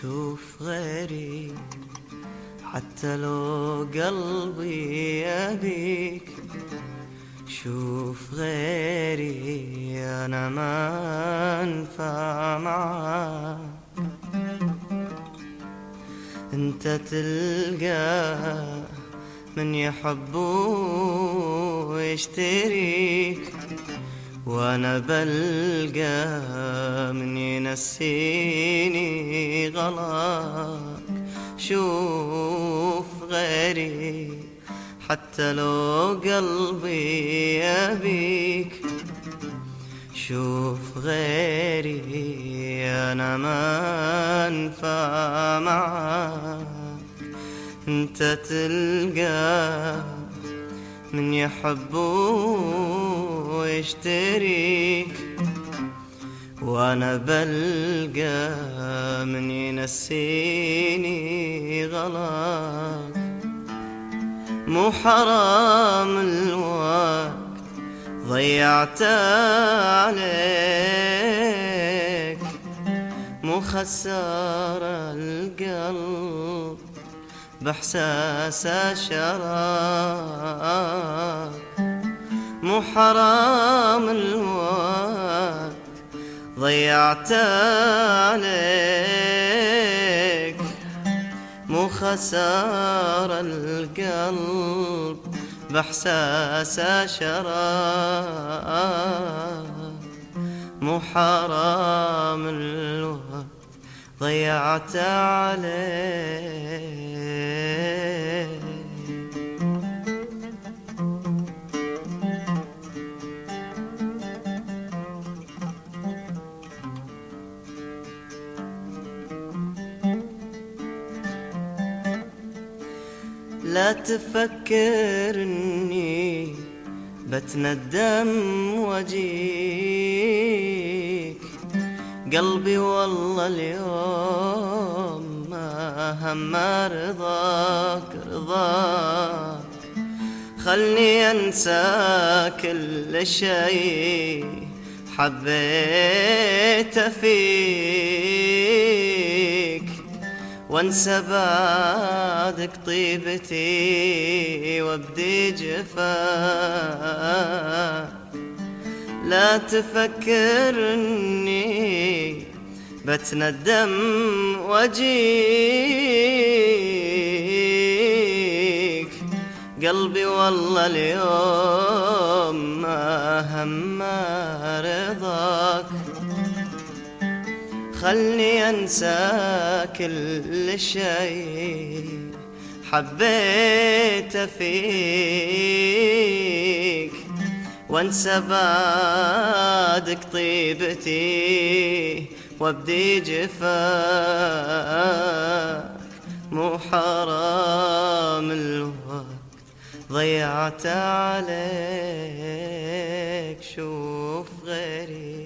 شوف غيري حتى لو قلبي يبيك شوف غيري أنا ما أنفع معاك. أنت تلقى من يحب ويشتريك وأنا بلقى من ينسيني. غلاك. شوف غيري حتى لو قلبي يبيك. شوف غيري أنا ما انفع معاك أنت تلقى من يحب ويشتريك. وأنا بلقى من ينسيني غلاك. مو حرام الوقت ضيعت عليك. مو خسارة القلب بإحساس شراك مو حرام الوقت ضيعت عليك مو خسارة القلب بإحساس شراك مو حرام الوقت ضيعت عليك لا تفكر اني بتندم واجيك قلبي والله اليوم ما هم رضاك رضاك. خلني أنسى كل شيء حبيته فيك. وانسى بعدك طيبتي وابدي جفاك. لا تفكر اني بتندم واجيك قلبي والله اليوم ما هم رضاك. خلني انسى كل شيء حبيته فيك. وانسى بعدك طيبتي وابدي جفاك. مو حرام الوقت ضيعت عليك شوف غيري